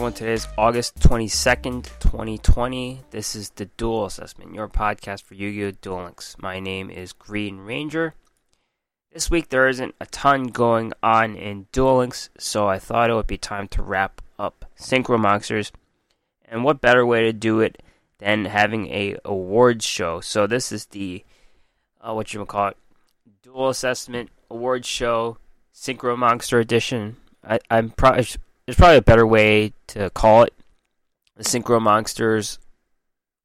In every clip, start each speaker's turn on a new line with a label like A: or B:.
A: Everyone, today is August 22nd, 2020. This is the Duel Assessment, your podcast for Yu-Gi-Oh! Duel Links. My name is Green Ranger. This week there isn't a ton going on in Duel Links, so I thought it would be time to wrap up Synchro Monsters. And what better way to do it than having a awards show? So this is the, uh, what you call it, Duel Assessment Awards Show Synchro Monster Edition. I, I'm probably there's probably a better way to call it the Synchro Monsters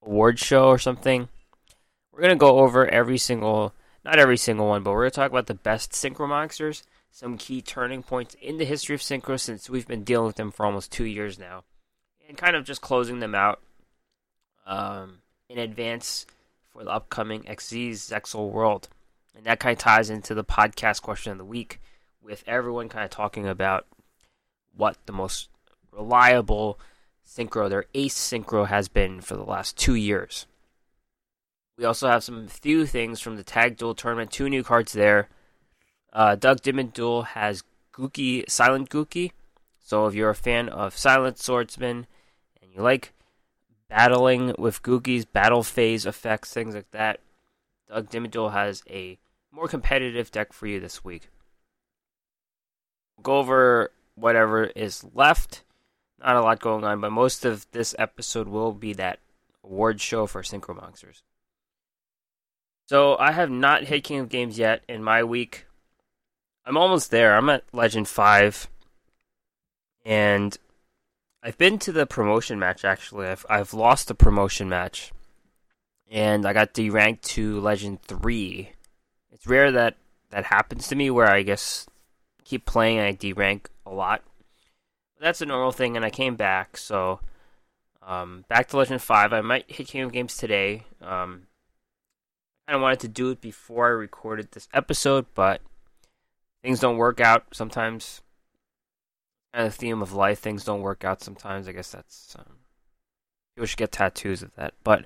A: award show or something. We're gonna go over every single, not every single one, but we're gonna talk about the best Synchro Monsters, some key turning points in the history of Synchro since we've been dealing with them for almost two years now, and kind of just closing them out um, in advance for the upcoming Xyz Zexal World, and that kind of ties into the podcast question of the week with everyone kind of talking about what the most reliable synchro, their ace synchro, has been for the last two years. We also have some few things from the Tag Duel tournament. Two new cards there. Uh, Doug Dimmaduel has Gouki, Silent Gouki. So if you're a fan of Silent Swordsman and you like battling with Gouki's battle phase effects, things like that, Doug Dimmaduel has a more competitive deck for you this week. We'll go over whatever is left. Not a lot going on, but most of this episode will be that award show for Synchro Monsters. So I have not hit King of Games yet in my week. I'm almost there. I'm at Legend 5. And I've been to the promotion match actually. I've I've lost the promotion match. And I got deranked to Legend 3. It's rare that that happens to me where I guess keep playing and I derank a lot. That's a normal thing, and I came back, so um, back to Legend 5. I might hit King of Games today. Um, I kind of wanted to do it before I recorded this episode, but things don't work out sometimes. Kind of the theme of life, things don't work out sometimes. I guess that's. Um, people should get tattoos of that. But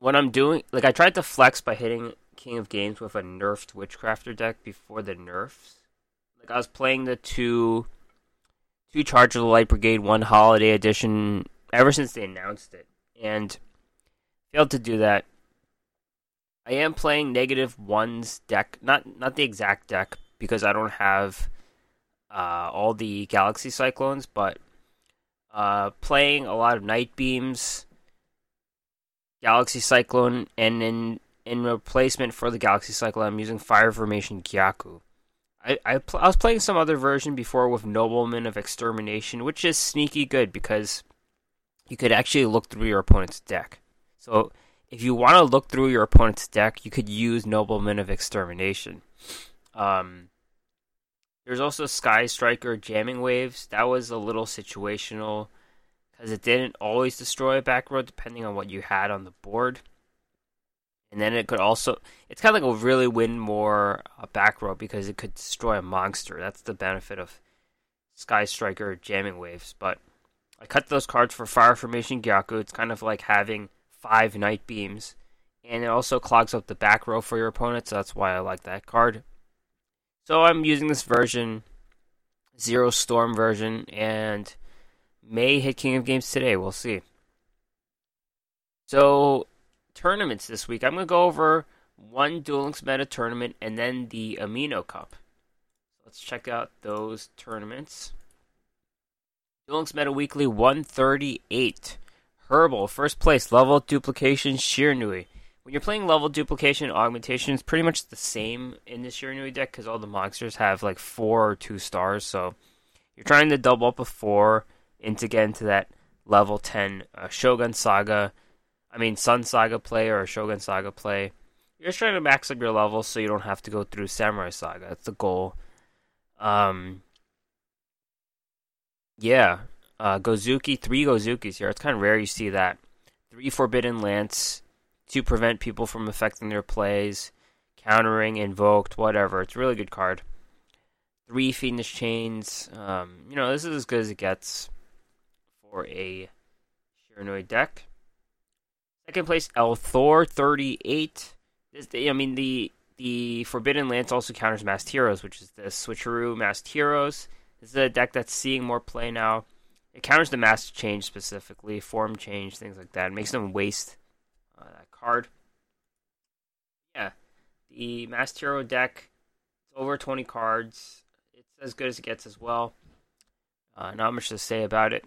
A: what I'm doing, like, I tried to flex by hitting King of Games with a nerfed Witchcrafter deck before the nerfs like I was playing the two two Charge of the Light Brigade one holiday edition ever since they announced it, and failed to do that. I am playing negative ones deck, not not the exact deck because I don't have uh, all the Galaxy Cyclones, but uh, playing a lot of Night Beams, Galaxy Cyclone, and in in replacement for the Galaxy Cyclone, I'm using Fire Formation Gyaku. I I, pl- I was playing some other version before with Nobleman of Extermination, which is sneaky good because you could actually look through your opponent's deck. So if you want to look through your opponent's deck, you could use Nobleman of Extermination. Um, there's also Sky Striker Jamming Waves. That was a little situational because it didn't always destroy a back row depending on what you had on the board and then it could also it's kind of like a really win more uh, back row because it could destroy a monster. That's the benefit of Sky Striker jamming waves. But I cut those cards for Fire Formation Gyaku. It's kind of like having five Night Beams, and it also clogs up the back row for your opponent. So that's why I like that card. So I'm using this version, Zero Storm version, and may hit King of Games today. We'll see. So tournaments this week. I'm going to go over one Duel Links Meta tournament and then the Amino Cup. Let's check out those tournaments. Duel Links Meta Weekly 138. Herbal, first place, level duplication, Shiranui. When you're playing level duplication augmentation, it's pretty much the same in the Shiranui deck because all the monsters have like four or two stars. So you're trying to double up a four and to get into that level 10 uh, Shogun Saga I mean, Sun Saga play or Shogun Saga play. You're just trying to max up your level so you don't have to go through Samurai Saga. That's the goal. Um, yeah, uh, Gozuki, three Gozukis here. It's kind of rare you see that. Three Forbidden Lance to prevent people from affecting their plays, countering, invoked, whatever. It's a really good card. Three Fiendish Chains. Um, you know, this is as good as it gets for a Shiranui deck. Second place, El Thor, 38. This, I mean, the the Forbidden Lance also counters Masked Heroes, which is the Switcheroo Masked Heroes. This is a deck that's seeing more play now. it counters the master change specifically, form change, things like that. It makes them waste uh, that card. Yeah, the Masked Hero deck, it's over 20 cards. It's as good as it gets as well. Uh, not much to say about it.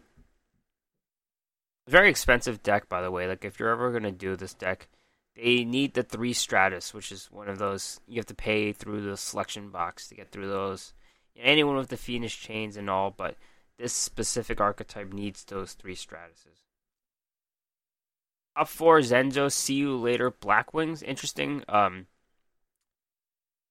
A: Very expensive deck, by the way. Like, if you're ever going to do this deck, they need the three Stratos, which is one of those you have to pay through the selection box to get through those. Anyone with the Phoenix chains and all, but this specific archetype needs those three Stratoses. Top four Zenzo, see you later, Blackwings. Interesting. Um,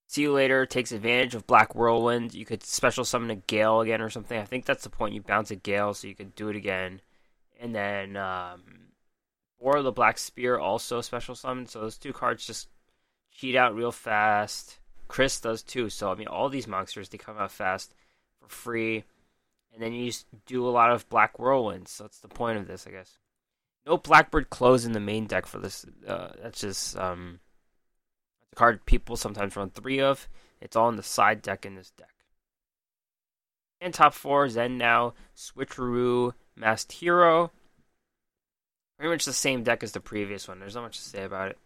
A: see you later takes advantage of Black Whirlwind. You could special summon a Gale again or something. I think that's the point. You bounce a Gale so you could do it again. And then um, or the Black Spear also special summon. So those two cards just cheat out real fast. Kris does too. So I mean, all these monsters they come out fast for free, and then you do a lot of Black Whirlwinds. So that's the point of this, I guess. No Blackbird Close in the main deck for this. Uh, that's just um, a card people sometimes run three of. It's all in the side deck in this deck. And top four Zen now Switcheroo Masked Hero. Pretty much the same deck as the previous one. There's not much to say about it.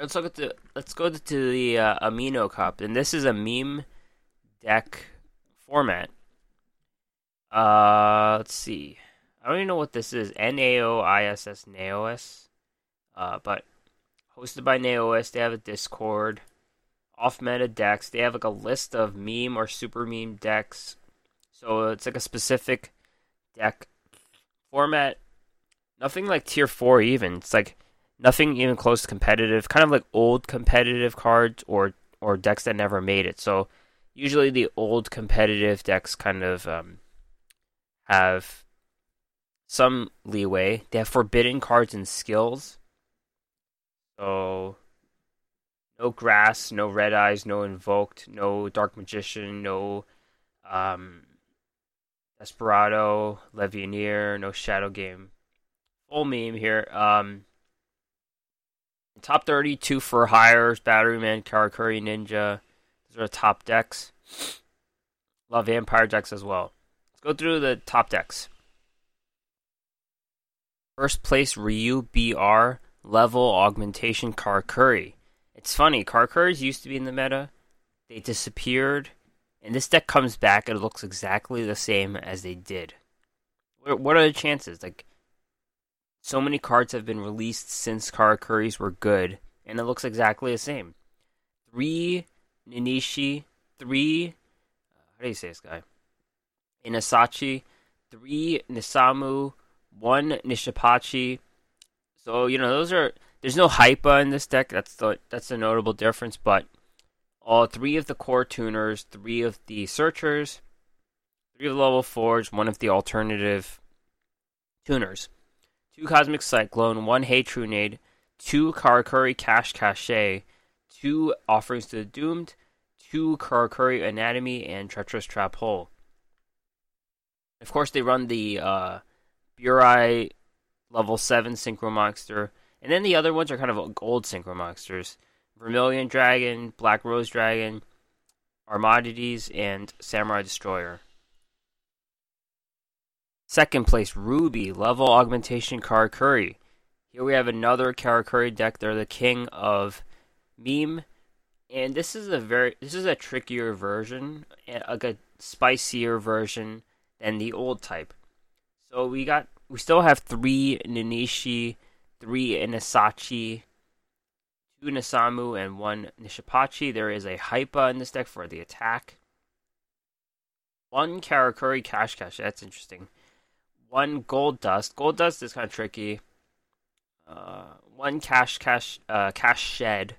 A: Let's look at the. Let's go to the uh, Amino Cup, and this is a meme deck format. Uh, let's see. I don't even know what this is. N A O I S S Naos. Uh, but hosted by Naos, they have a Discord. Off meta decks. They have like a list of meme or super meme decks. So it's like a specific deck format. Nothing like tier four even. It's like nothing even close to competitive. Kind of like old competitive cards or or decks that never made it. So usually the old competitive decks kind of um, have some leeway. They have forbidden cards and skills. So no grass, no red eyes, no invoked, no dark magician, no um, desperado, Levianeer, no shadow game. Full meme here. Um, top 32 for hires, Batteryman, Karakuri Ninja. Those are top decks. Love vampire decks as well. Let's go through the top decks. First place Ryu BR level augmentation Karakuri. It's funny, Karakuris used to be in the meta. They disappeared, and this deck comes back and it looks exactly the same as they did. What are the chances? Like, so many cards have been released since Karakuris were good, and it looks exactly the same. Three Ninishi, three. How do you say this guy? Inasachi, three Nisamu, one Nishipachi. So you know those are. There's no hypa in this deck. That's the that's the notable difference. But all three of the core tuners, three of the searchers, three of the level fours, one of the alternative tuners, two Cosmic Cyclone, one Hey Trunade, two Karakuri Cash Cache, two Offerings to the Doomed, two Karakuri Anatomy, and Treacherous Trap Hole. Of course, they run the uh, Burai level 7 Synchro Monster, and then the other ones are kind of old Synchro Monsters. Vermilion Dragon, Black Rose Dragon, Armadides, and Samurai Destroyer. Second place, Ruby, level augmentation Karakuri. Here we have another Karakuri deck. They're the king of meme, and this is a very this is a trickier version, like a spicier version than the old type. So we got we still have three Ninishi, three Inasachi, two Nisamu, and one Nishipachi. There is a Hypa in this deck for the attack. One Karakuri Cash Cache. That's interesting. One Gold Dust. Gold Dust is kind of tricky. Uh, one Cash Cash uh, Cash Shed.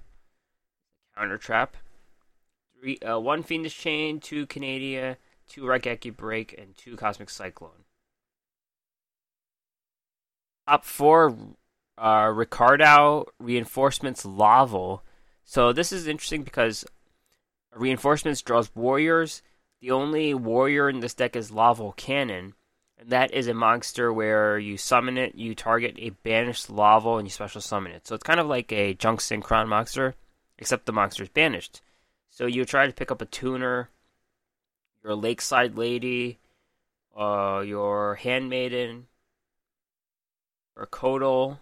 A: Counter Trap. Three, uh, one Fiendish Chain, two Canadia, two Raigeki Break, and two Cosmic Cyclone. Top four, uh, Ricardo Reinforcements Laval. So this is interesting because Reinforcements draws warriors. The only warrior in this deck is Laval Cannon. And that is a monster where you summon it, you target a banished Laval, and you special summon it. So it's kind of like a Junk Synchron monster, except the monster is banished. So you try to pick up a tuner your Lakeside Lady, uh, your Handmaiden, or Coatl.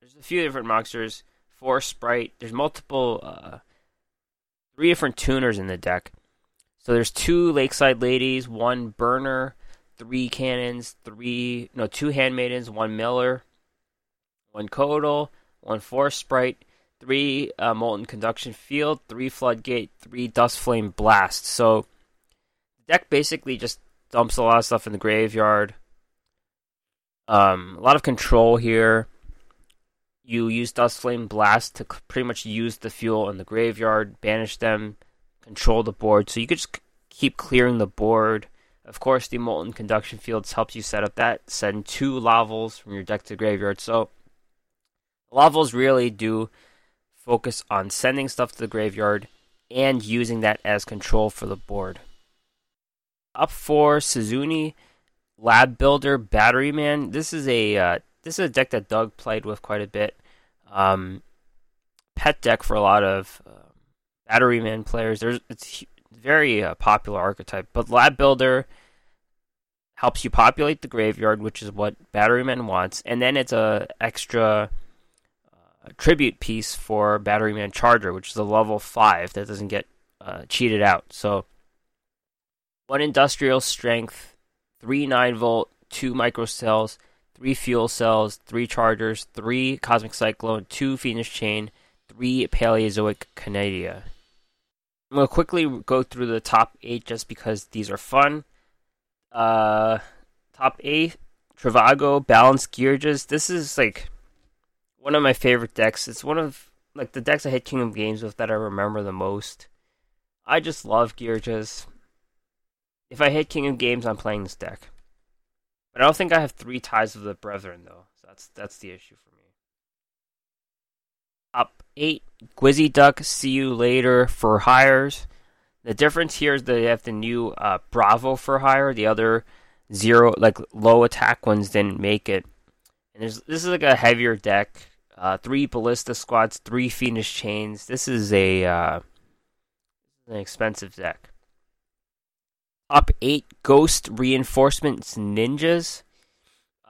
A: There's a few different monsters. four Sprite. There's multiple, uh, three different tuners in the deck. So there's two Lakeside Ladies, one Burner, three Cannons, three no two Handmaidens, one Miller, one Coatl, one Force Sprite, three uh, Molten Conduction Field, three Floodgate, three Dust Flame Blast. So the deck basically just dumps a lot of stuff in the graveyard. Um, a lot of control here. You use Dust Flame Blast to pretty much use the fuel in the graveyard, banish them, control the board. So you could just keep clearing the board. Of course, the Molten Conduction Fields helps you set up that. Send two Lavals from your deck to graveyard. So Lavals really do focus on sending stuff to the graveyard and using that as control for the board. Up for Suzuni, Lab Builder, Battery Man. This is a uh, this is a deck that Doug played with quite a bit. Um, pet deck for a lot of uh, Battery Man players. There's it's very uh, popular archetype, but Lab Builder helps you populate the graveyard, which is what Battery Man wants, and then it's a extra tribute piece for Battery Man Charger, which is a level 5 that doesn't get uh, cheated out. So, one industrial strength, three 9 volt, two micro cells, three fuel cells, three chargers, three cosmic cyclone, two Phoenix chain, three Paleozoic Canadia. I'm to quickly go through the top eight just because these are fun. Uh, top eight Travago, Balance Gearges. This is like one of my favorite decks. It's one of like the decks I hit King of Games with that I remember the most. I just love Gearges. If I hit King of Games, I'm playing this deck. But I don't think I have three ties of the Brethren though. So that's that's the issue for me. Up eight, Gwizzy Duck. See you later for hires. The difference here is that they have the new uh, Bravo for hire. The other zero, like low attack ones, didn't make it. And this is like a heavier deck uh, three ballista squads, three Phoenix chains. This is a uh, an expensive deck. Top eight Ghost reinforcements ninjas.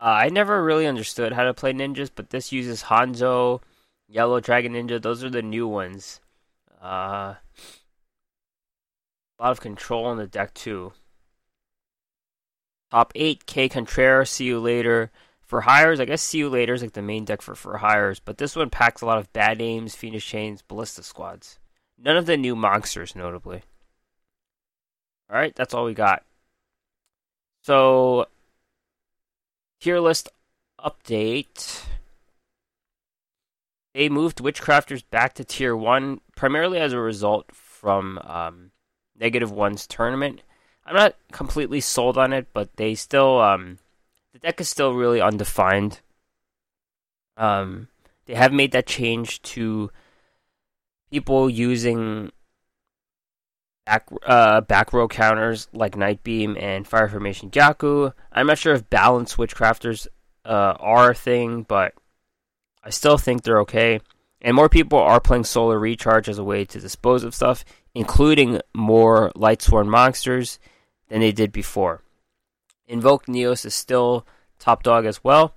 A: Uh, I never really understood how to play ninjas, but this uses Hanzo, Yellow Dragon Ninja. Those are the new ones. Uh, a lot of control in the deck too. Top eight K Contreras. See you later. For hires, I guess see you later is like the main deck for for hires, but this one packs a lot of bad aims, Phoenix Chains, Ballista Squads. None of the new monsters, notably. Alright, that's all we got. So, tier list update. They moved Witchcrafters back to tier 1, primarily as a result from um, Negative One's tournament. I'm not completely sold on it, but they still um, the deck is still really undefined. Um, they have made that change to people using back uh, back row counters like Nightbeam and Fire Formation Gyaku. I'm not sure if balance Witchcrafters uh, are a thing, but I still think they're okay. And more people are playing Solar Recharge as a way to dispose of stuff, including more Lightsworn monsters than they did before. Invoke Neos is still top dog as well.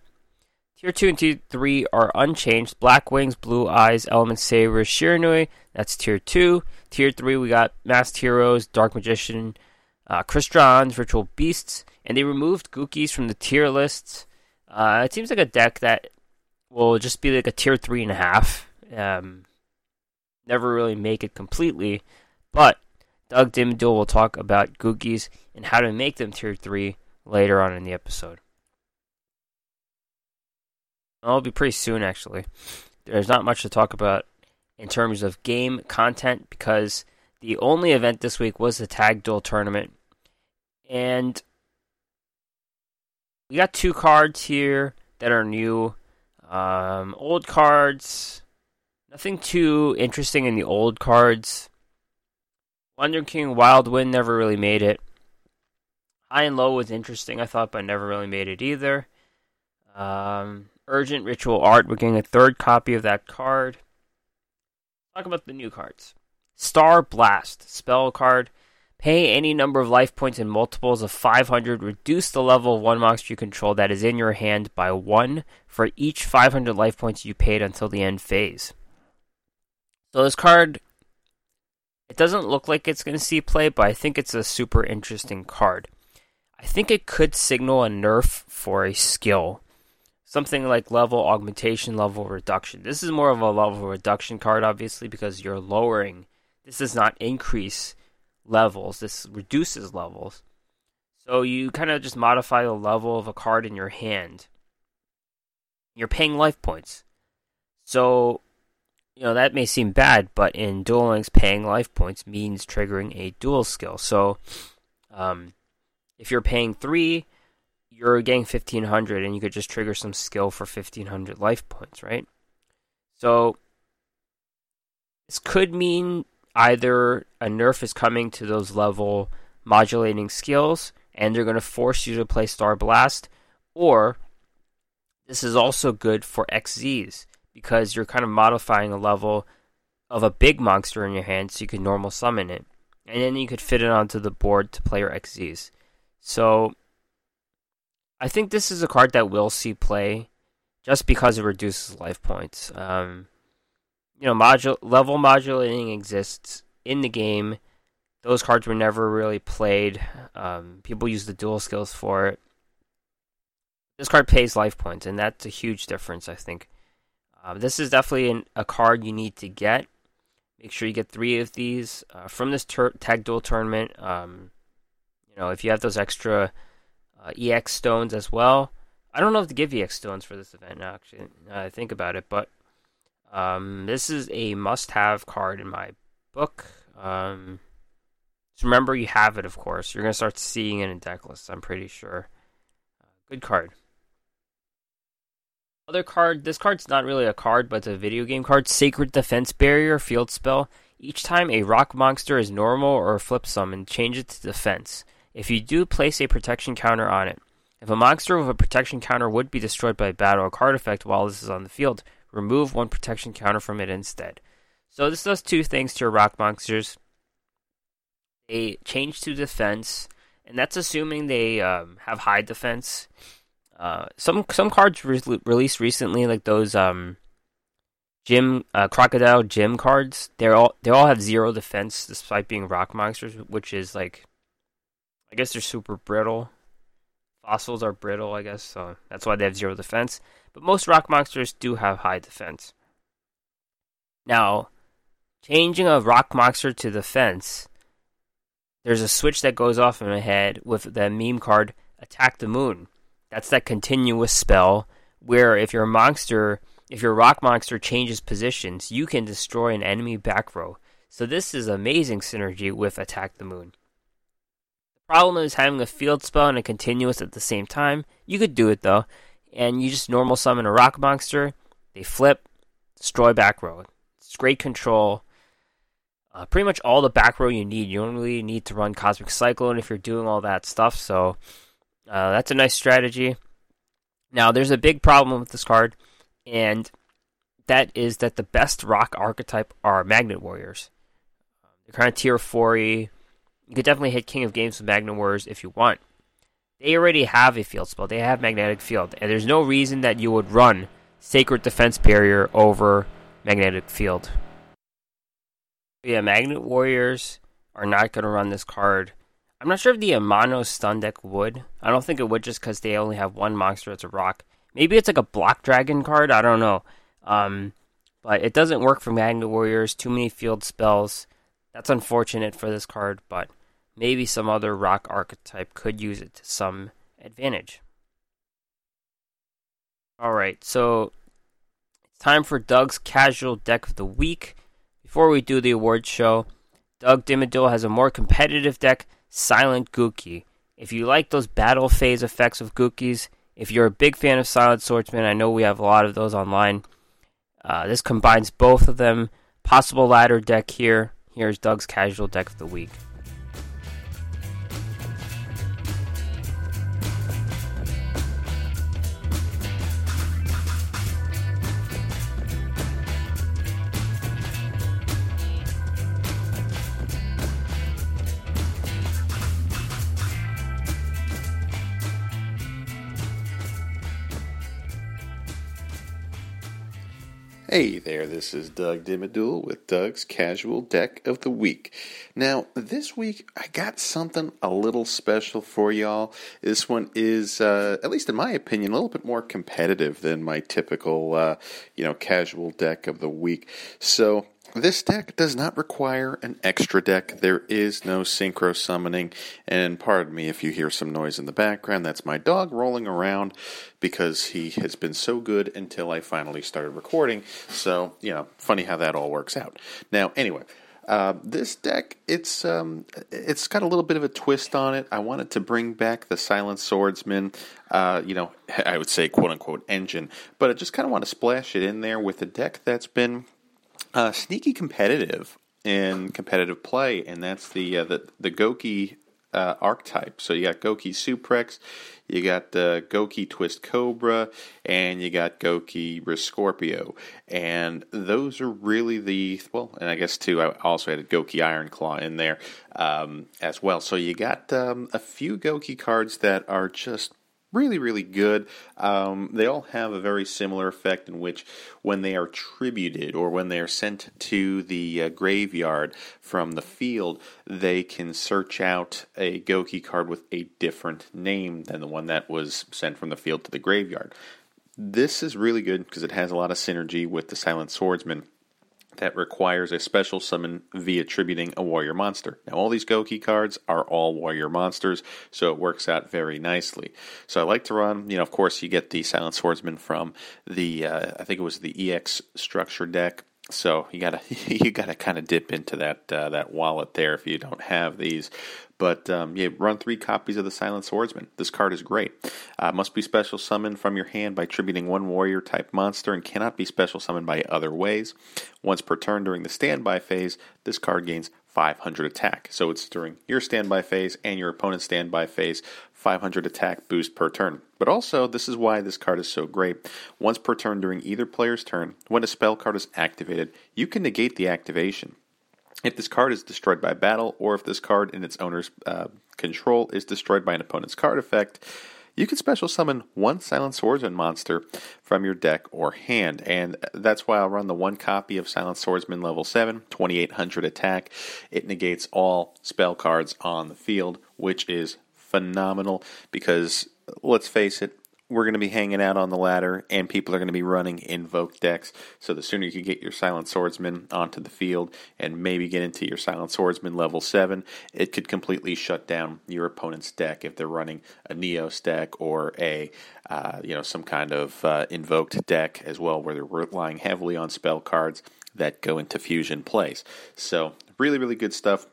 A: Tier 2 and Tier 3 are unchanged. Black Wings, Blue Eyes, Element Saber, Shiranui. That's Tier 2. Tier 3, we got Masked Heroes, Dark Magician, uh, Crystron, Virtual Beasts. And they removed Goukis from the tier lists. Uh, it seems like a deck that will just be like a Tier 3.5. Um, never really make it completely. But Doug Dimmaduel will talk about Goukis and how to make them Tier 3 later on in the episode. It'll be pretty soon, actually. There's not much to talk about in terms of game content because the only event this week was the Tag Duel tournament. And we got two cards here that are new. Um, old cards, nothing too interesting in the old cards. Wonder King Wild Wind never really made it. High and Low was interesting, I thought, but never really made it either. Um, Urgent Ritual Art, we're getting a third copy of that card. Talk about the new cards. Star Blast, spell card. Pay any number of life points in multiples of 500. Reduce the level of one monster you control that is in your hand by one for each 500 life points you paid until the end phase. So this card, it doesn't look like it's going to see play, but I think it's a super interesting card. I think it could signal a nerf for a skill. Something like level augmentation, level reduction. This is more of a level reduction card, obviously, because you're lowering. This does not increase levels, this reduces levels. So you kind of just modify the level of a card in your hand. You're paying life points. So, you know, that may seem bad, but in Duel Links, paying life points means triggering a dual skill. So, um, if you're paying three, you're getting 1500 and you could just trigger some skill for 1500 life points, right? So this could mean either a nerf is coming to those level modulating skills and they're going to force you to play Star Blast, or this is also good for Xyz because you're kind of modifying a level of a big monster in your hand so you can normal summon it. And then you could fit it onto the board to play your Xyz. So I think this is a card that will see play just because it reduces life points. Um, you know, level modulating exists in the game. Those cards were never really played. Um, people use the dual skills for it. This card pays life points, and that's a huge difference, I think. Uh, this is definitely an, a card you need to get. Make sure you get three of these uh, from this tag duel tournament. Um, you know, if you have those extra uh, EX stones as well. I don't know if to give EX stones for this event actually. I think about it, but um, this is a must-have card in my book. Um, just remember, you have it, of course. You're gonna start seeing it in deck lists. I'm pretty sure. Uh, good card. Other card. This card's not really a card, but it's a video game card. Sacred Defense Barrier Field Spell. Each time a rock monster is normal or flip summon, change it to defense. If you do, place a protection counter on it. If a monster with a protection counter would be destroyed by battle or card effect while this is on the field, remove one protection counter from it instead. So this does two things to your rock monsters. They change to defense, and that's assuming they um, have high defense. Uh, some some cards re- released recently, like those um, gym uh, crocodile gym cards, they're all they all have zero defense despite being rock monsters, which is like I guess they're super brittle. Fossils are brittle, I guess, so that's why they have zero defense. But most rock monsters do have high defense. Now, changing a rock monster to defense, there's a switch that goes off in my head with the meme card Attack the Moon. That's that continuous spell where if your monster, if your rock monster changes positions, you can destroy an enemy back row. So this is amazing synergy with Attack the Moon. Problem is having a field spell and a continuous at the same time. You could do it though, and you just normal summon a rock monster. They flip, destroy back row. It's great control. Uh, pretty much all the back row you need. You don't really need to run Cosmic Cyclone if you're doing all that stuff. So uh, that's a nice strategy. Now there's a big problem with this card, and that is that the best rock archetype are Magnet Warriors. They're kind of tier 4 you could definitely hit King of Games with Magnet Warriors if you want. They already have a field spell. They have Magnetic Field, and there's no reason that you would run Sacred Defense Barrier over Magnetic Field. Yeah, Magnet Warriors are not going to run this card. I'm not sure if the Amano stun deck would. I don't think it would just because they only have one monster that's a rock. Maybe it's like a Block Dragon card. I don't know. Um, but it doesn't work for Magnet Warriors. Too many field spells. That's unfortunate for this card, but maybe some other rock archetype could use it to some advantage. Alright, so it's time for Doug's casual deck of the week. Before we do the awards show, Doug Dimmaduel has a more competitive deck, Silent Gouki. If you like those battle phase effects of Goukis, if you're a big fan of Silent Swordsman, I know we have a lot of those online. Uh, this combines both of them. Possible ladder deck here. Here's Doug's casual deck of the week.
B: Hey there, this is Doug Dimmaduel with Doug's Casual Deck of the Week. Now, this week I got something a little special for y'all. This one is, uh, at least in my opinion, a little bit more competitive than my typical, uh, you know, casual deck of the week. So, this deck does not require an extra deck. There is no synchro summoning. And pardon me if you hear some noise in the background. That's my dog rolling around because he has been so good until I finally started recording. So, you know, funny how that all works out. Now, anyway. Uh, this deck, it's um, it's got a little bit of a twist on it. I wanted to bring back the Silent Swordsman, uh, you know, I would say quote unquote engine, but I just kind of want to splash it in there with a deck that's been uh, sneaky competitive in competitive play, and that's the uh, the the Goki uh, archetype. So you got Goki Suprex, you got uh, Goki Twist Cobra, and you got Goki Riscorpio, and those are really the well. And I guess too, I also had a Goki Iron Claw in there um, as well. So you got um, a few Goki cards that are just really, really good. Um, they all have a very similar effect in which, when they are tributed or when they are sent to the uh, graveyard from the field, they can search out a Goki card with a different name than the one that was sent from the field to the graveyard. This is really good because it has a lot of synergy with the Silent Swordsman that requires a special summon via tributing a warrior monster. Now, all these Goki cards are all warrior monsters, so it works out very nicely. So I like to run, you know, of course, you get the Silent Swordsman from the, uh, I think it was the EX structure deck. So you gotta you gotta kind of dip into that uh, that wallet there if you don't have these. But um, yeah, run three copies of the Silent Swordsman. This card is great. Uh, must be special summoned from your hand by tributing one warrior type monster and cannot be special summoned by other ways. Once per turn during the standby phase, this card gains 500 attack. So it's during your standby phase and your opponent's standby phase, 500 attack boost per turn. But also, this is why this card is so great. Once per turn during either player's turn, when a spell card is activated, you can negate the activation. If this card is destroyed by battle, or if this card in its owner's uh, control is destroyed by an opponent's card effect, you can special summon one Silent Swordsman monster from your deck or hand. And that's why I'll run the one copy of Silent Swordsman level 7, 2800 attack. It negates all spell cards on the field, which is phenomenal because let's face it, we're going to be hanging out on the ladder, and people are going to be running invoke decks. So the sooner you can get your Silent Swordsman onto the field and maybe get into your Silent Swordsman level 7, it could completely shut down your opponent's deck if they're running a Neos deck or a uh, you know some kind of uh, invoked deck as well, where they're relying heavily on spell cards that go into fusion plays. So really, really good stuff.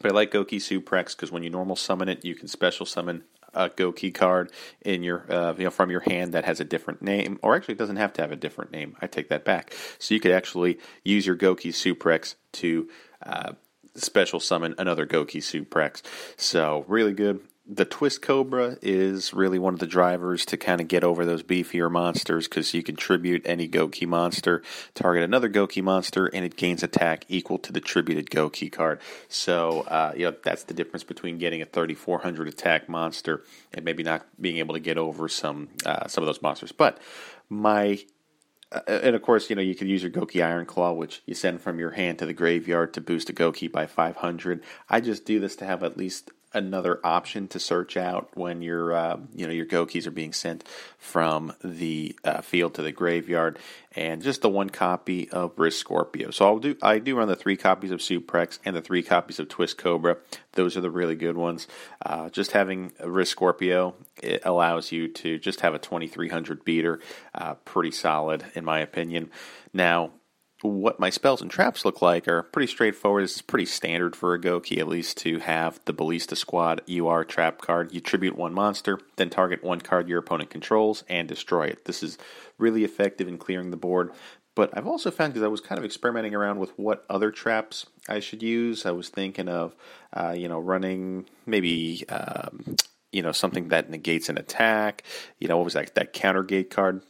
B: But I like Goki Suprex because when you normal summon it, you can special summon a Goki card in your uh, you know from your hand that has a different name, or actually it doesn't have to have a different name. I take that back. So you could actually use your Goki Suprex to uh, special summon another Goki Suprex. So really good the Twist Cobra is really one of the drivers to kind of get over those beefier monsters because you can tribute any Goki monster, target another Goki monster, and it gains attack equal to the tributed Goki card. So, uh, you know, that's the difference between getting a 3400 attack monster and maybe not being able to get over some uh, some of those monsters. But my uh, and of course, you know, you could use your Goki Iron Claw, which you send from your hand to the graveyard to boost a Goki by 500. I just do this to have at least another option to search out when your uh, you know your Gokis are being sent from the uh, field to the graveyard, and just the one copy of Riscorpio. So I'll do I do run the three copies of Suprex and the three copies of Twist Cobra. Those are the really good ones. Uh, just having Riscorpio it allows you to just have a 2300 beater, uh, pretty solid in my opinion. Now what my spells and traps look like are pretty straightforward. This is pretty standard for a Goki, at least, to have the Ballista Squad UR trap card. You tribute one monster, then target one card your opponent controls and destroy it. This is really effective in clearing the board. But I've also found because I was kind of experimenting around with what other traps I should use. I was thinking of, uh, you know, running maybe. Um, you know something that negates an attack. You know what was that? That counter gate card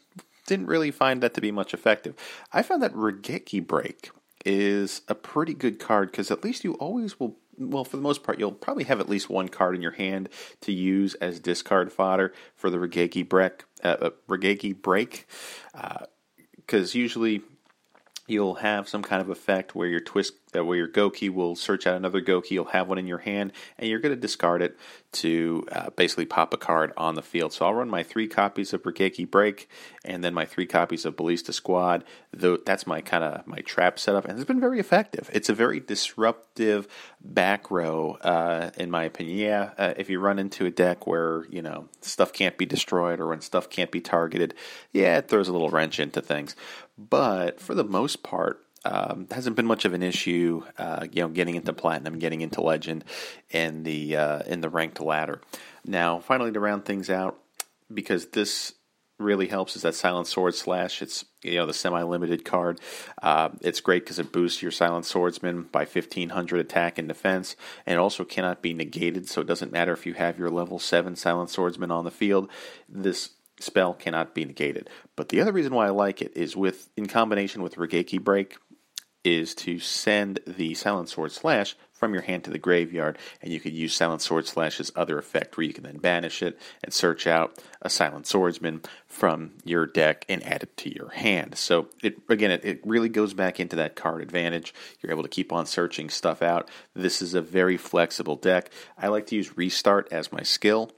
B: didn't really find that to be much effective. I found that Raigeki Break is a pretty good card because at least you always will well, for the most part, you'll probably have at least one card in your hand to use as discard fodder for the Raigeki break. Uh, uh Raigeki break, because uh, usually you'll have some kind of effect where your twist uh, where your Goki will search out another Goki you'll have one in your hand and you're going to discard it to uh, basically pop a card on the field. So i'll run my three copies of Raigeki break and then my three copies of ballista squad. Though that's my kind of my trap setup and it's been very effective. It's a very disruptive back row uh, in my opinion. Yeah uh, if you run into a deck where you know stuff can't be destroyed or when stuff can't be targeted yeah it throws a little wrench into things. But for the most part, um, hasn't been much of an issue. Uh, you know, getting into platinum, getting into legend, in the uh, in the ranked ladder. Now, finally, to round things out, because this really helps is that silent sword slash it's you know the semi-limited card uh, it's great because it boosts your silent swordsman by 1500 attack and defense and also cannot be negated so it doesn't matter if you have your level 7 silent swordsman on the field this spell cannot be negated. But the other reason why I like it is with in combination with Raigeki Break is to send the Silent Sword Slash from your hand to the graveyard, and you could use Silent Sword Slash's other effect where you can then banish it and search out a Silent Swordsman from your deck and add it to your hand. So it again it, it really goes back into that card advantage. You're able to keep on searching stuff out. This is a very flexible deck. I like to use Restart as my skill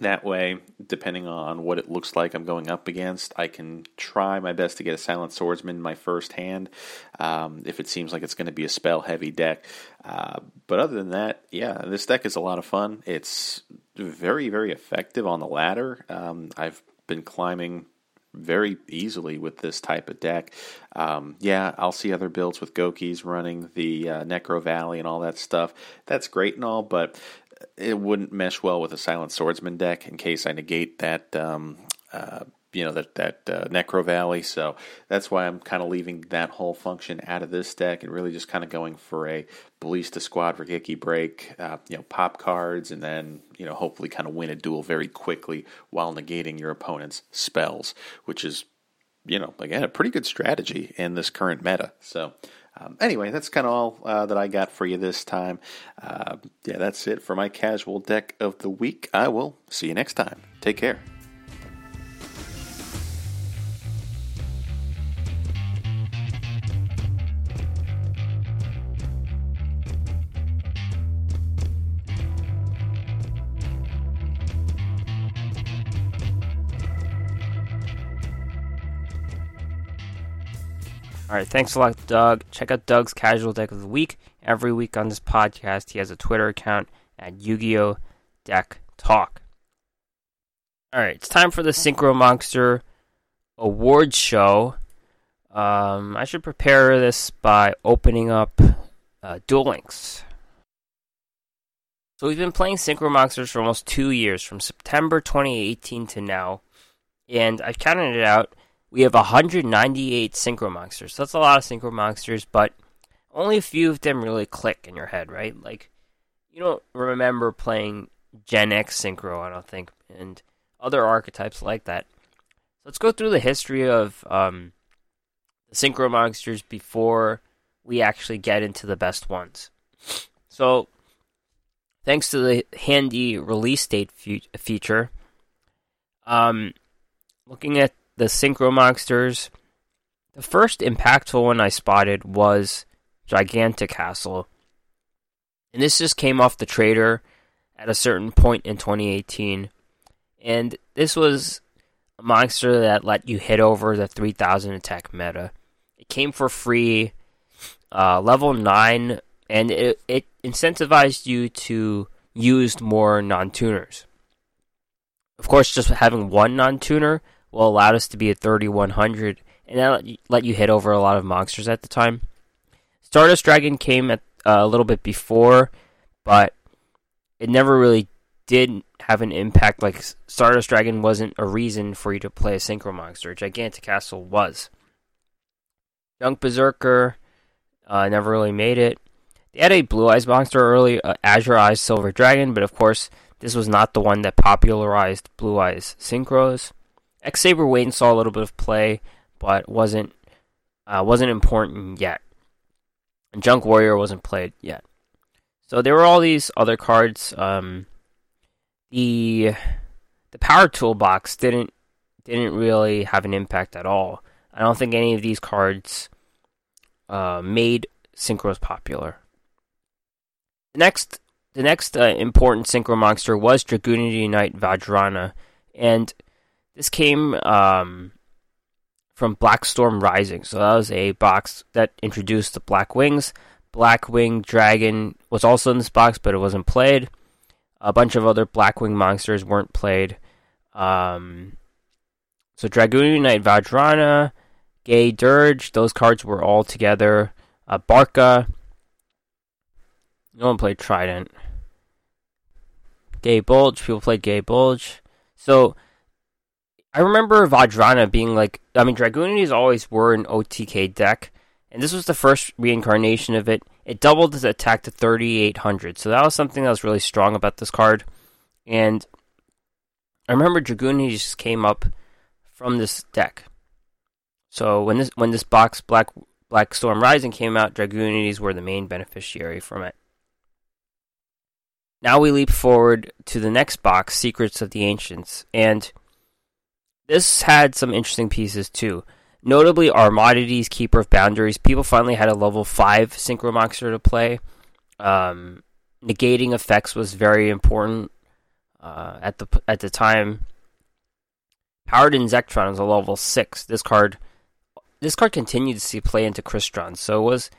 B: that way, depending on what it looks like I'm going up against, I can try my best to get a Silent Swordsman in my first hand um, if it seems like it's going to be a spell heavy deck. Uh, but other than that, yeah, this deck is a lot of fun. It's very, very effective on the ladder. Um, I've been climbing very easily with this type of deck. Um, yeah, I'll see other builds with Gokis running the uh, Necro Valley and all that stuff. That's great and all, but it wouldn't mesh well with a Silent Swordsman deck in case I negate that. Um, uh, you know that that uh, Necro Valley, so that's why I'm kind of leaving that whole function out of this deck and really just kind of going for a Ballista Squad Raigeki break, uh, you know, pop cards, and then you know hopefully kind of win a duel very quickly while negating your opponent's spells, which is you know again a pretty good strategy in this current meta. So um, anyway, that's kind of all uh, that I got for you this time. Uh, yeah, that's it for my casual deck of the week. I will see you next time. Take care.
A: All right, thanks a lot, Doug. Check out Doug's Casual Deck of the Week. Every week on this podcast, he has a Twitter account at Yu-Gi-Oh! Deck Talk. All right, it's time for the Synchro Monster Awards Show. Um, I should prepare this by opening up uh, Duel Links. So we've been playing Synchro Monsters for almost two years, from September 2018 to now, and I've counted it out we have 198 synchro monsters. So that's a lot of synchro monsters, but only a few of them really click in your head, right? Like, you don't remember playing Genex synchro, I don't think, and other archetypes like that. So let's go through the history of um, the synchro monsters before we actually get into the best ones. So, thanks to the handy release date fe- feature, um, looking at the Synchro Monsters. The first impactful one I spotted was Giganticastle. And this just came off the trader at a certain point in 2018. And this was a monster that let you hit over the 3000 attack meta. It came for free, uh, level 9, and it, it incentivized you to use more non tuners. Of course, just having one non tuner will allow us to be at 3100, and that let you hit over a lot of monsters at the time. Stardust Dragon came at uh, a little bit before, but it never really did have an impact. Like Stardust Dragon wasn't a reason for you to play a Synchro Monster. Gigantic Castle was. Junk Berserker uh, never really made it. They had a Blue Eyes monster early, uh, Azure Eyes Silver Dragon, but of course, this was not the one that popularized Blue Eyes Synchros. X Saber Wayne saw a little bit of play, but wasn't uh, wasn't important yet. And Junk Warrior wasn't played yet. So there were all these other cards. Um, the the Power Toolbox didn't didn't really have an impact at all. I don't think any of these cards uh, made synchros popular. The next, the next uh, important synchro monster was Dragunity Knight Vajrana, and this came um, from Black Storm Rising. So that was a box that introduced the Black Wings. Black Wing Dragon was also in this box, but it wasn't played. A bunch of other Black Wing monsters weren't played. Um, so Dragunity Knight Vajrana, Gae Dearg, those cards were all together. Uh, Barcha. No one played Trident. Gae Bulg, people played Gae Bulg. So I remember Vajrana being like, I mean, Dragunities always were an OTK deck, and this was the first reincarnation of it. It doubled its attack to 3,800, so that was something that was really strong about this card. And I remember Dragunities just came up from this deck. So when this when this box Black Black Storm Rising came out, Dragunities were the main beneficiary from it. Now we leap forward to the next box, Secrets of the Ancients, and this had some interesting pieces too. Notably, Armades, Keeper of Boundaries. People finally had a level 5 Synchro Monster to play. Um, negating effects was very important uh, at the at the time. Powered Inzektron was a level 6. This card this card continued to see play into Crystron, so it was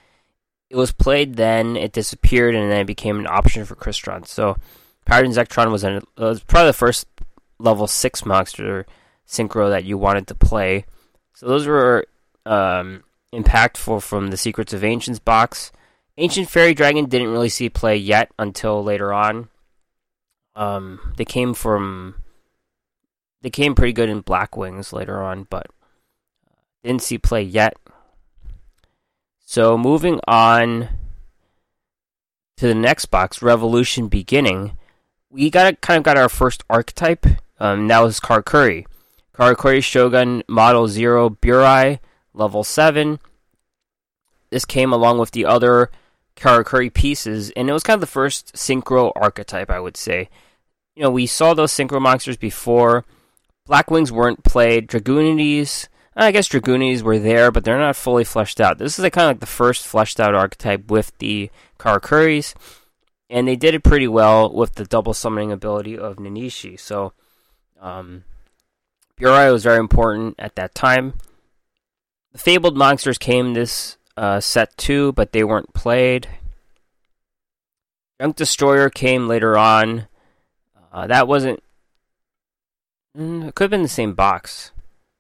A: it was played then, it disappeared, and then it became an option for Crystron. So Powered Inzektron was, an, was probably the first level 6 monster synchro that you wanted to play. So those were um, impactful from the Secrets of Ancients box. Ancient Fairy Dragon didn't really see play yet until later on. Um, they came from they came pretty good in Black Wings later on, but didn't see play yet. So moving on to the next box, Revolution Beginning, we got kind of got our first archetype. Um, that was Karakuri. Karakuri Shogun Model 0 Burai, level 7. This came along with the other Karakuri pieces, and it was kind of the first synchro archetype, I would say. You know, we saw those synchro monsters before. Black Wings weren't played. Dragunities, I guess Dragunities were there, but they're not fully fleshed out. This is like kind of like the first fleshed out archetype with the Karakuris, and they did it pretty well with the double summoning ability of Nanishi. So, um, Burai was very important at that time. The Fabled Monsters came this uh, set too, but they weren't played. Junk Destroyer came later on. Uh, that wasn't. Mm, it could have been the same box.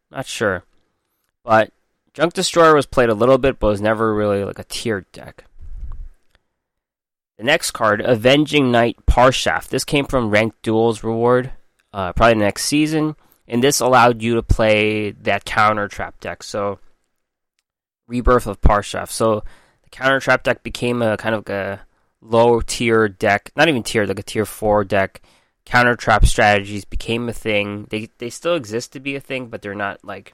A: Not sure. But Junk Destroyer was played a little bit, but was never really like a tiered deck. The next card, Avenging Knight Parshaft. This came from Ranked Duels reward, uh, probably next season and this allowed you to play that counter trap deck. So, Rebirth of Parshaft. So, the counter trap deck became a kind of a low tier deck, not even tier, like a tier four deck. Counter trap strategies became a thing. They they still exist to be a thing, but they're not like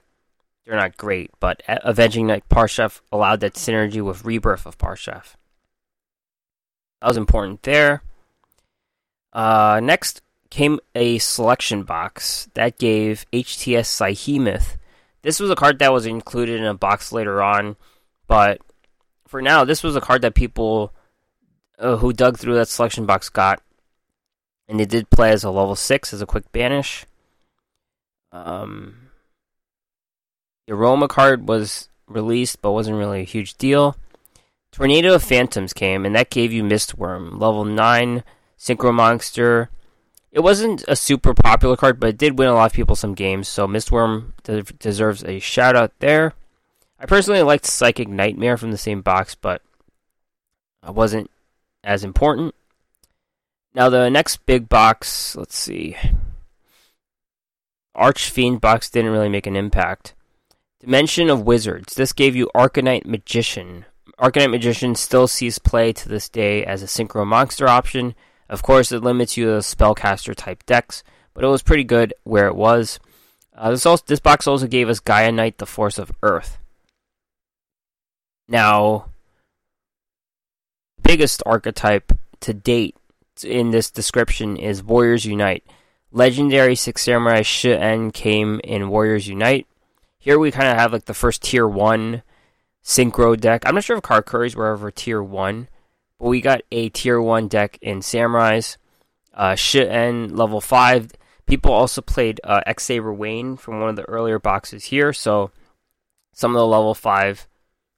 A: they're not great. But Avenging Knight Parshaft allowed that synergy with Rebirth of Parshaft. That was important there. Uh, next, came a selection box that gave HTS Psyhemuth. This was a card that was included in a box later on, but for now, this was a card that people uh, who dug through that selection box got, and they did play as a level six as a quick banish. Um, the Aroma card was released, but wasn't really a huge deal. Tornado of Phantoms came, and that gave you Mist Wurm, level nine Synchro Monster it wasn't a super popular card, but it did win a lot of people some games. So Mist Wurm de- deserves a shout out there. I personally liked Psychic Nightmare from the same box, but it wasn't as important. Now the next big box, let's see. Archfiend box didn't really make an impact. Dimension of Wizards. This gave you Arcanite Magician. Arcanite Magician still sees play to this day as a synchro monster option of course, it limits you to spellcaster type decks, but it was pretty good where it was. Uh, this also this box also gave us Gaia Knight, the Force of Earth. Now, biggest archetype to date in this description is Warriors Unite. Legendary Six Samurai Shi-En came in Warriors Unite. Here we kind of have like the first tier one synchro deck. I'm not sure if Karakuri's were ever tier one, but we got a tier one deck in Samurais. Uh, Shiten level five. People also played uh, X Saber Wayne from one of the earlier boxes here, so some of the level five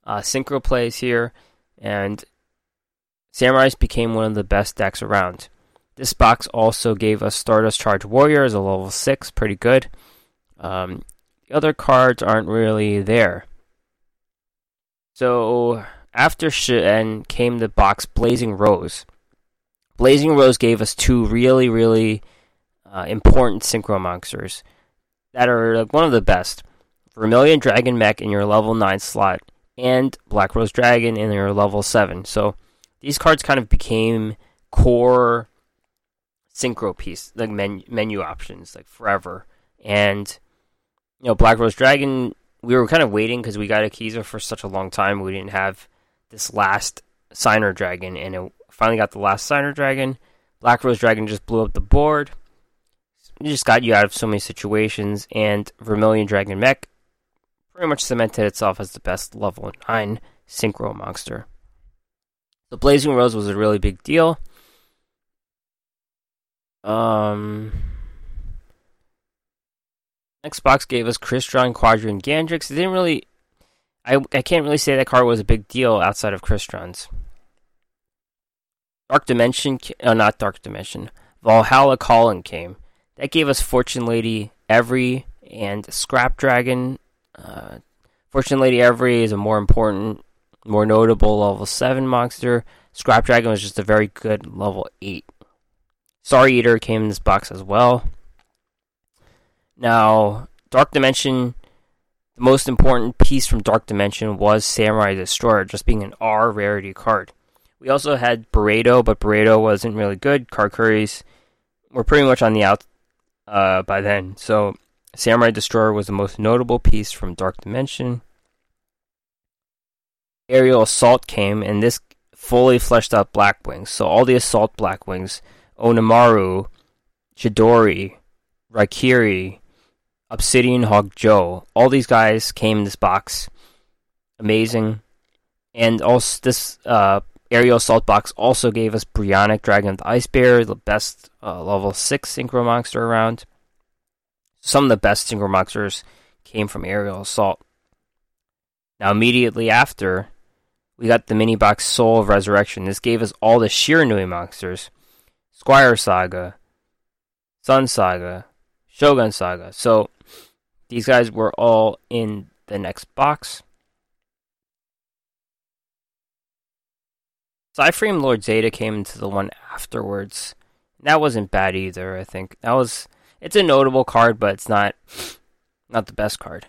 A: uh, synchro plays here, and Samurais became one of the best decks around. This box also gave us Stardust Charge Warrior as a level 6, pretty good. Um, the other cards aren't really there. So, after Shiten came the box Blazing Rose. Blazing Rose gave us two really, really uh, important synchro monsters that are like, one of the best. Vermilion Dragon Mech in your level 9 slot, and Black Rose Dragon in your level 7. So, these cards kind of became core synchro piece, like menu, menu options, like forever. And you know, Black Rose Dragon, we were kind of waiting because we got Akiza for such a long time. We didn't have this last Signer Dragon, and it finally got the last Signer Dragon. Black Rose Dragon just blew up the board. It just got you out of so many situations, and Vermilion Dragon Mech pretty much cemented itself as the best level 9 synchro monster. The Blazing Rose was a really big deal. Um, Xbox gave us Crystron, Quadrian, Gandrix. It didn't really. I, I can't really say that card was a big deal outside of Crystron's. Dark Dimension, uh, not Dark Dimension. Valhalla Calling came. That gave us Fortune Lady Every and Scrap Dragon. Uh, Fortune Lady Every is a more important, more notable level 7 monster. Scrap Dragon was just a very good level 8. Star Eater came in this box as well. Now, Dark Dimension, the most important piece from Dark Dimension was Samurai Destroyer, just being an R rarity card. We also had Beredo, but Beredo wasn't really good. Karakuris were pretty much on the out uh, by then. So, Samurai Destroyer was the most notable piece from Dark Dimension. Aerial Assault came, and this fully fleshed out Blackwings. So, all the Assault Blackwings Onimaru, Chidori, Raikiri, Obsidian Hawk Joe. All these guys came in this box. Amazing. And also this uh, aerial assault box also gave us Brionac Dragon the Ice Barrier, the best uh, level 6 synchro monster around. Some of the best synchro monsters came from aerial assault. Now immediately after, we got the mini box Soul of Resurrection. This gave us all the Shiranui monsters. Squire Saga, Sun Saga, Shogun Saga. So these guys were all in the next box. Cyframe Lord Zeta came into the one afterwards. That wasn't bad either, I think. That was it's a notable card, but it's not not the best card.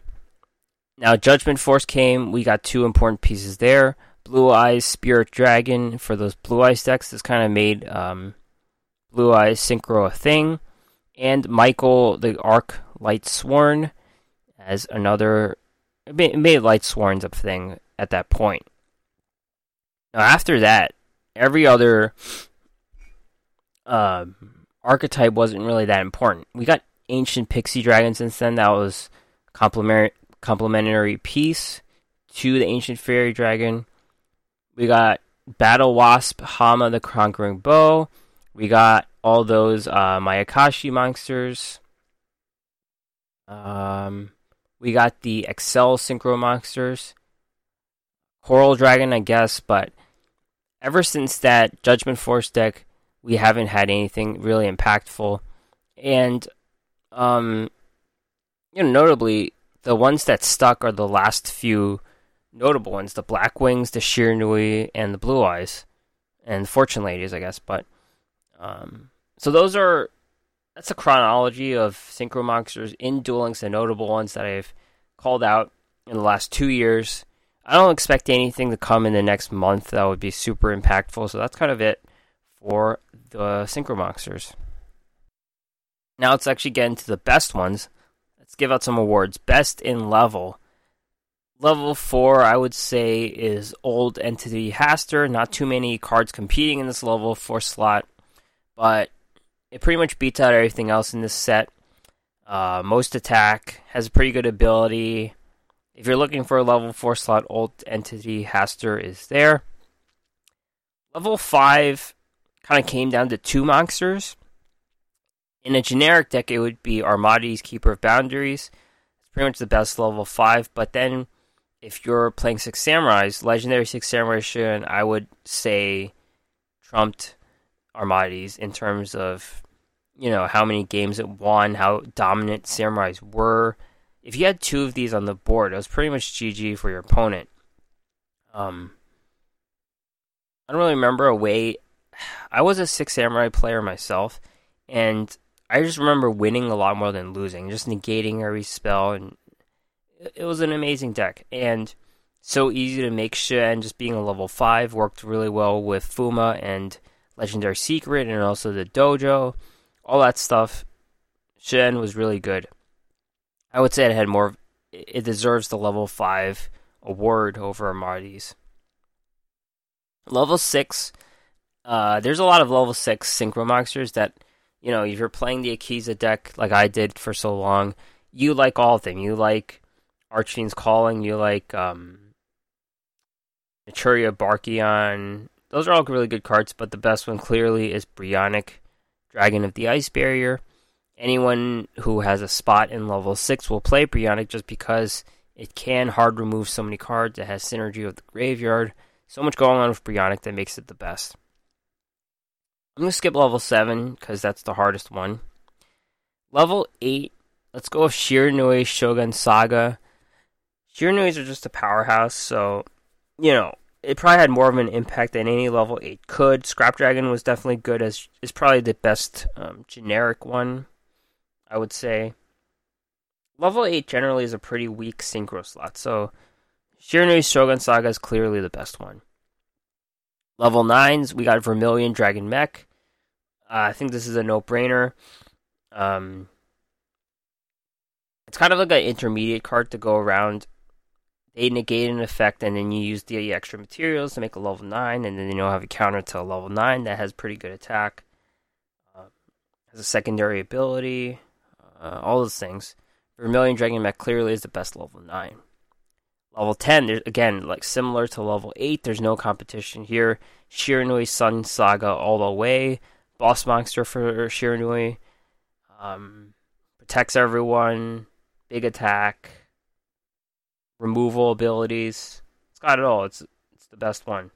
A: Now Judgment Force came, we got two important pieces there. Blue Eyes Spirit Dragon for those Blue Eyes decks. This kind of made um, Blue Eyes Synchro a thing, and Michael the Arc Light Sworn as another. It made, Light Sworns a thing at that point. Now, after that, every other um, archetype wasn't really that important. We got Ancient Pixie Dragon since then. That was complementary complementary piece to the Ancient Fairy Dragon. We got Battle Wasp, Hama the Conquering Bow, we got all those uh, Mayakashi monsters. Um, we got the Accel Synchro monsters. Coral Dragon, I guess, but ever since that Judgment Force deck, we haven't had anything really impactful. And, um, you know, notably, the ones that stuck are the last few notable ones the Black Wings, the Shiranui, and the Blue Eyes. And Fortune Ladies, I guess, but um, so those are that's a chronology of synchro monsters in Duel Links, the notable ones that I've called out in the last two years. I don't expect anything to come in the next month that would be super impactful. So that's kind of it for the synchro monsters. Now let's actually get into the best ones. Let's give out some awards. Best in level. Level 4, I would say, is Old Entity Hastur. Not too many cards competing in this level 4 slot but it pretty much beats out everything else in this set. Uh, most attack has a pretty good ability. If you're looking for a level 4 slot, Old Entity Hastur is there. Level 5 kind of came down to two monsters. In a generic deck, it would be Armades Keeper of Boundaries. It's pretty much the best level 5, but then if you're playing Six Samurais, Legendary Six Samurai Shin, I would say trumped Armades in terms of you know how many games it won, how dominant Samurais were. If you had two of these on the board, it was pretty much GG for your opponent. Um, I don't really remember a way. I was a Six Samurai player myself, and I just remember winning a lot more than losing, just negating every spell, and it was an amazing deck. And so easy to make Shen, just being a level 5, worked really well with Fuma and Legendary Secret, and also the Dojo, all that stuff. Shen was really good. I would say it had more, it deserves the level 5 award over Armades. Level 6, uh, there's a lot of level 6 synchro monsters that, you know, if you're playing the Akiza deck like I did for so long, you like all of them. You like Archfiend's Calling, you like um, Naturia Barkion. Those are all really good cards, but the best one clearly is Brionac, Dragon of the Ice Barrier. Anyone who has a spot in level 6 will play Brionac just because it can hard remove so many cards. It has synergy with the graveyard. So much going on with Brionac that makes it the best. I'm going to skip level 7 because that's the hardest one. Level 8, let's go with Shiranui Shogun Saga. Shiranuis are just a powerhouse, so, you know, it probably had more of an impact than any level 8 could. Scrap Dragon was definitely good, as is probably the best um, generic one, I would say. Level 8 generally is a pretty weak synchro slot, so Shiranui Shogun Saga is clearly the best one. Level 9s, we got Vermilion Dragon Mech. Uh, I think this is a no brainer. Um, it's kind of like an intermediate card to go around they negate an effect, and then you use the extra materials to make a level 9, and then you know have a counter to a level 9 that has pretty good attack, uh, has a secondary ability, uh, all those things. Vermilion Dragon Mech clearly is the best level 9. Level 10, there's, again, like similar to level 8, there's no competition here. Shiranui Sun Saga all the way. Boss monster for Shiranui. Um, protects everyone. Big attack removal abilities. It's got it all. It's it's the best one.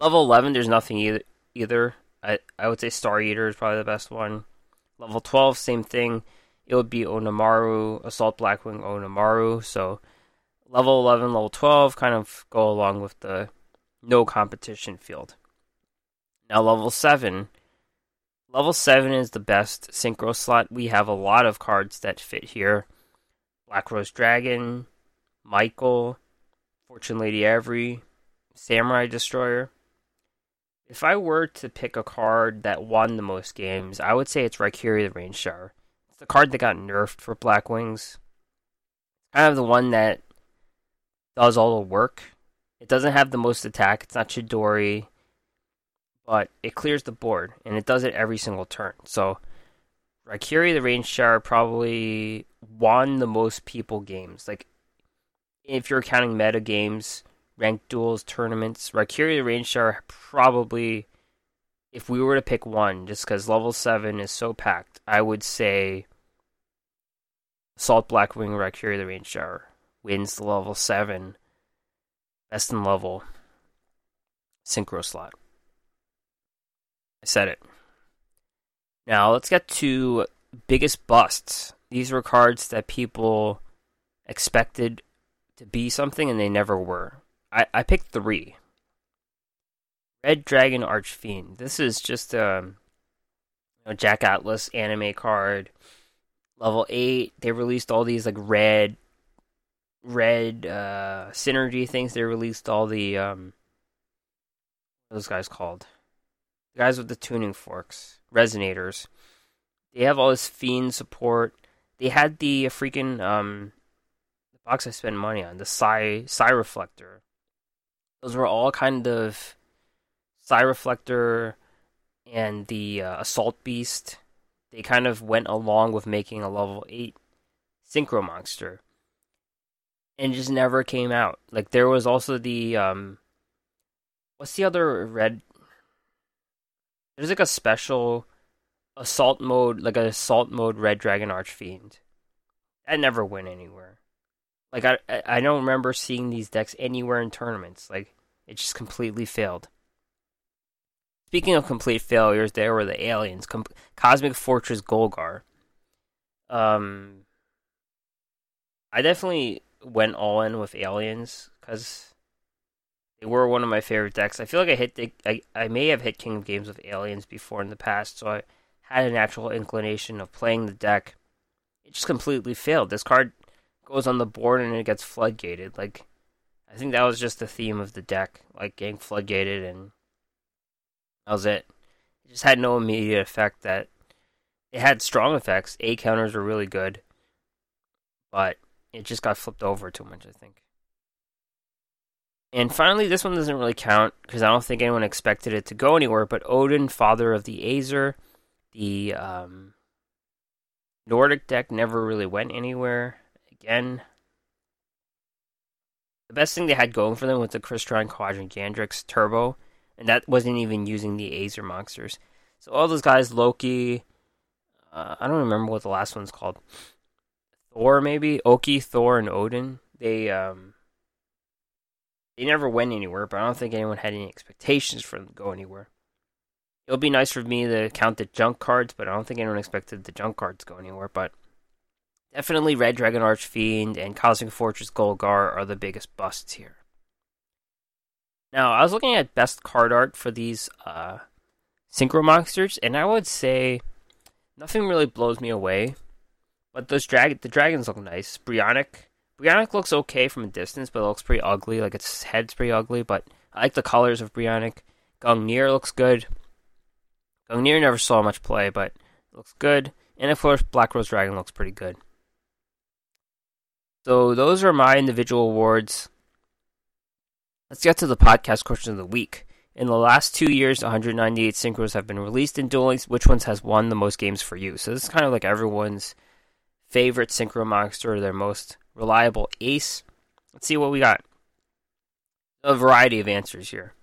A: Level eleven, there's nothing either. Either I I would say Star Eater is probably the best one. Level twelve, same thing. It would be Onimaru, Assault Blackwing Onimaru. So level eleven, level twelve, kind of go along with the no competition field. Now level seven. Level 7 is the best synchro slot. We have a lot of cards that fit here. Black Rose Dragon, Michael, Fortune Lady Every, Samurai Destroyer. If I were to pick a card that won the most games, I would say it's Raikiri the Rain Shower. It's the card that got nerfed for Black Wings. Kind of the one that does all the work. It doesn't have the most attack, it's not Chidori, but it clears the board, and it does it every single turn. So, Raikiri the Rain Shower probably won the most people games. Like, if you're counting meta games, ranked duels, tournaments, Raikiri Rainstar probably, if we were to pick one, just because level 7 is so packed, I would say Assault Blackwing Raikiri the Rainstar wins the level 7 best in level synchro slot. I said it. Now let's get to biggest busts. These were cards that people expected to be something and they never were. I, I picked three. Red Dragon Archfiend. This is just a, um, a Jack Atlas anime card. Level 8. They released all these like red red uh synergy things. They released all the um those guys called? The guys with the tuning forks. Resonators. They have all this fiend support. They had the freaking um box I spent money on, the Psi Psi Reflector. Those were all kind of Psi Reflector and the uh, Assault Beast. They kind of went along with making a level eight Synchro Monster. and just never came out. Like there was also the um, what's the other red? There's like a special assault mode, like an assault mode Red Dragon Archfiend. That never went anywhere. Like I, I don't remember seeing these decks anywhere in tournaments. Like it just completely failed. Speaking of complete failures, there were the aliens, Com- Cosmic Fortress Golgar. Um, I definitely went all in with aliens because they were one of my favorite decks. I feel like I hit the, I I may have hit King of Games with aliens before in the past, so I had a natural inclination of playing the deck. It just completely failed. This card goes on the board and it gets floodgated. Like I think that was just the theme of the deck, like getting floodgated, and that was it. It just had no immediate effect. That it had strong effects. A counters were really good, but it just got flipped over too much. I think. And finally, this one doesn't really count because I don't think anyone expected it to go anywhere. But Odin, father of the Aesir, the um, Nordic deck never really went anywhere. Again, the best thing they had going for them was the Crystron Quadrant Gandrix Turbo, and that wasn't even using the Aesir monsters. So all those guys, Loki, uh, I don't remember what the last one's called. Thor, maybe Oki, Thor, and Odin. They um, they never went anywhere, but I don't think anyone had any expectations for them to go anywhere. It'll be nice for me to count the junk cards, but I don't think anyone expected the junk cards to go anywhere. But definitely Red Dragon Archfiend and Cosmic Fortress Golgar are the biggest busts here. Now, I was looking at best card art for these uh, Synchro Monsters, and I would say nothing really blows me away. But those drag the dragons look nice. Brionac Brionac looks okay from a distance, but it looks pretty ugly. Like its head's pretty ugly, but I like the colors of Brionac. Gungnir looks good. Gungnir never saw much play, but looks good. And of course, Black Rose Dragon looks pretty good. So those are my individual awards. Let's get to the podcast question of the week. In the last two years, 198 synchros have been released in Duel Links. Which ones has won the most games for you? So this is kind of like everyone's favorite synchro monster, or their most reliable ace. Let's see what we got. A variety of answers here.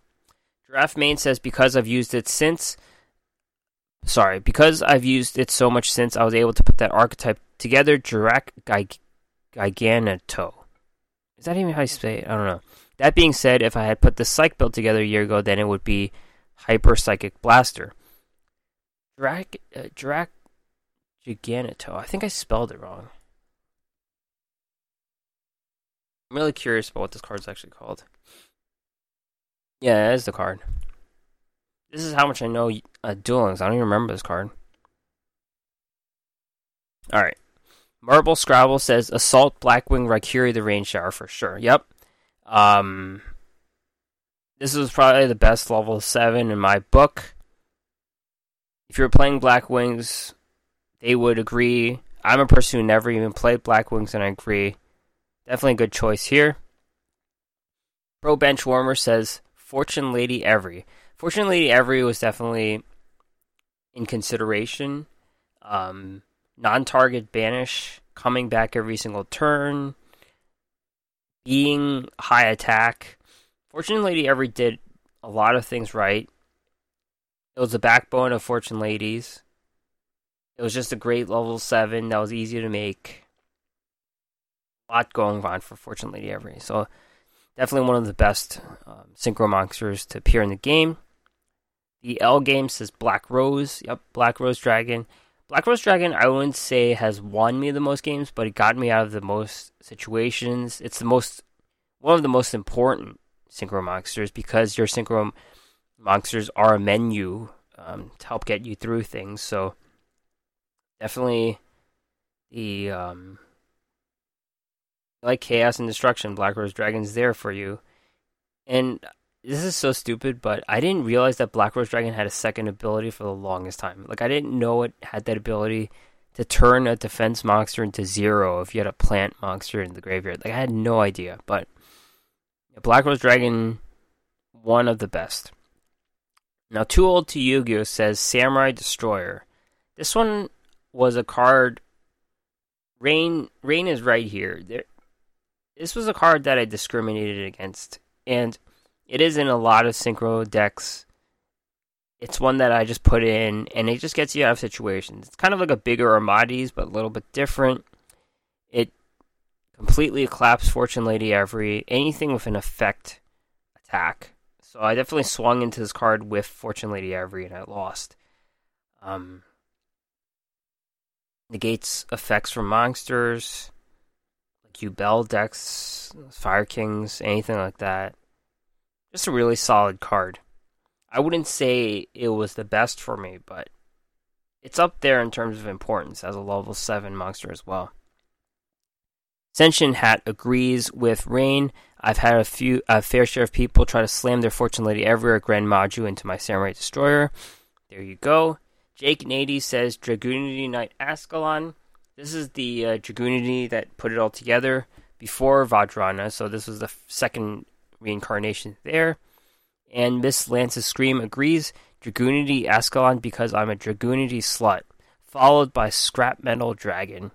A: Giraffe Main says because I've used it since. Sorry, because I've used it so much since I was able to put that archetype together. Jirac Gig- Giganato. Is that even how you say it? I don't know. That being said, if I had put the Psych build together a year ago, then it would be Hyper Psychic Blaster. Drac, uh, Drac Giganato. I think I spelled it wrong. I'm really curious about what this card's actually called. Yeah, that is the card. This is how much I know uh, Duel Links. I don't even remember this card. Alright. Marble Scrabble says Assault Blackwing Raikiri the Rain Shower for sure. Yep. Um, this is probably the best level 7 in my book. If you're playing Black Wings, they would agree. I'm a person who never even played Black Wings, and I agree. Definitely a good choice here. Pro Bench Warmer says Fortune Lady Every. Fortune Lady Every was definitely in consideration. Um, non target banish, coming back every single turn, being high attack. Fortune Lady Every did a lot of things right. It was the backbone of Fortune Ladies. It was just a great level 7 that was easy to make. A lot going on for Fortune Lady Every. So, definitely one of the best um, synchro monsters to appear in the game. The L game says Black Rose. Yep, Black Rose Dragon. Black Rose Dragon, I wouldn't say has won me the most games, but it got me out of the most situations. It's the most, one of the most important synchro monsters because your synchro monsters are a menu um, to help get you through things. So definitely the um, like chaos and destruction. Black Rose Dragon's there for you, and this is so stupid, but I didn't realize that Black Rose Dragon had a second ability for the longest time. Like I didn't know it had that ability to turn a defense monster into zero if you had a plant monster in the graveyard. Like I had no idea, but Black Rose Dragon, one of the best. Now, Too Old to Yu-Gi-Oh says Samurai Destroyer. This one was a card. Rain, Rain is right here. There, this was a card that I discriminated against, and it is in a lot of synchro decks. It's one that I just put in, and it just gets you out of situations. It's kind of like a bigger Armades, but a little bit different. It completely collapsed Fortune Lady Every, anything with an effect attack. So I definitely swung into this card with Fortune Lady Every, and I lost. Um, negates effects from monsters, like Yubel decks, Fire Kings, anything like that. Just a really solid card. I wouldn't say it was the best for me, but it's up there in terms of importance as a level 7 monster as well. Sentient Hat agrees with Rain. I've had a few a fair share of people try to slam their Fortune Lady everywhere Grand Maju into my Samurai Destroyer. There you go. Jake Nady says Dragunity Knight Ascalon. This is the uh, Dragunity that put it all together before Vajrana, so this was the second reincarnation there. And Miss Lance's Scream agrees Dragunity Ascalon because I'm a Dragunity slut, followed by Scrap Metal Dragon.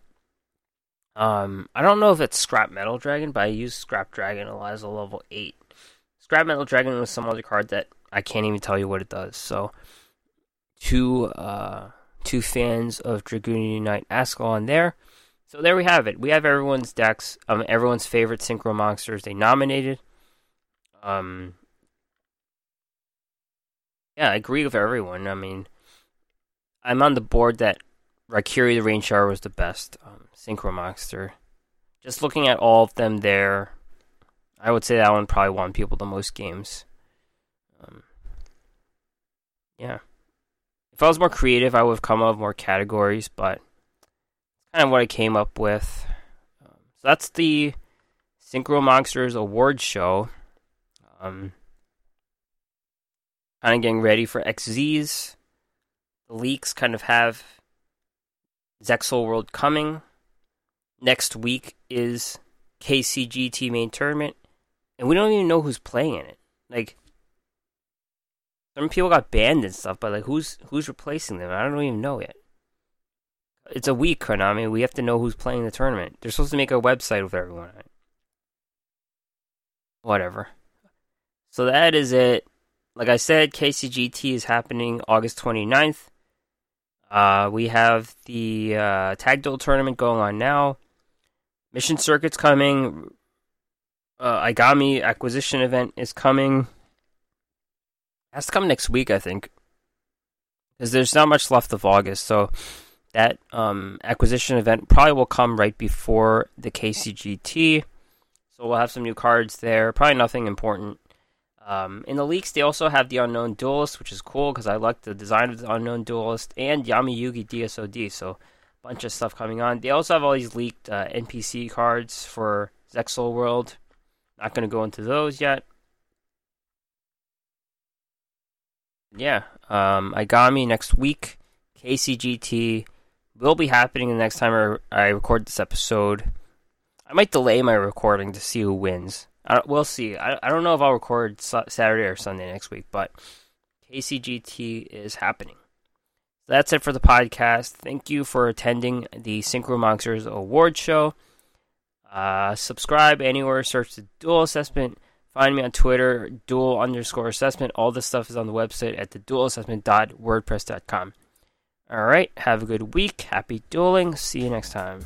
A: Um, I don't know if it's Scrap Metal Dragon, but I use Scrap Dragon a lot as a level 8. Scrap Metal Dragon was some other card that I can't even tell you what it does, so two uh, two fans of Dragoon Knight Ascalon there. So there we have it. We have everyone's decks, um, everyone's favorite synchro monsters they nominated. Um, yeah, I agree with everyone. I mean, I'm on the board that Raikiri the Rain Shower was the best um, synchro monster. Just looking at all of them there, I would say that one probably won people the most games. Um, yeah. If I was more creative, I would have come up with more categories, but kind of what I came up with. Um, so that's the Synchro Monsters Award show. Um, kind of getting ready for Xyzs. The leaks kind of have Zexal World coming. Next week is KCGT main tournament, and we don't even know who's playing in it. Like, some people got banned and stuff, but like who's who's replacing them? I don't even know yet. It's a week, Konami. We have to know who's playing the tournament. They're supposed to make a website with everyone on it. Whatever. So that is it. Like I said, KCGT is happening August 29th. Uh, we have the uh, Tag Duel tournament going on now. Mission Circuit's coming. Uh, Igami acquisition event is coming has to come next week, I think, because there's not much left of August. So that um, acquisition event probably will come right before the KCGT. So we'll have some new cards there. Probably nothing important. Um, in the leaks, they also have the Unknown Duelist, which is cool because I like the design of the Unknown Duelist and Yami Yugi DSOD. So a bunch of stuff coming on. They also have all these leaked uh, NPC cards for Zexal World. Not going to go into those yet. yeah, um, Igami next week. KCGT will be happening the next time I record this episode. I might delay my recording to see who wins. I, we'll see. I, I don't know if I'll record Saturday or Sunday next week, but KCGT is happening. That's it for the podcast. Thank you for attending the Synchro Monsters Award Show. Uh, subscribe anywhere, search the Duel Assessment Find me on Twitter, duel underscore assessment. All this stuff is on the website at the duelassessment.wordpress.com. All right, have a good week. Happy dueling. See you next time.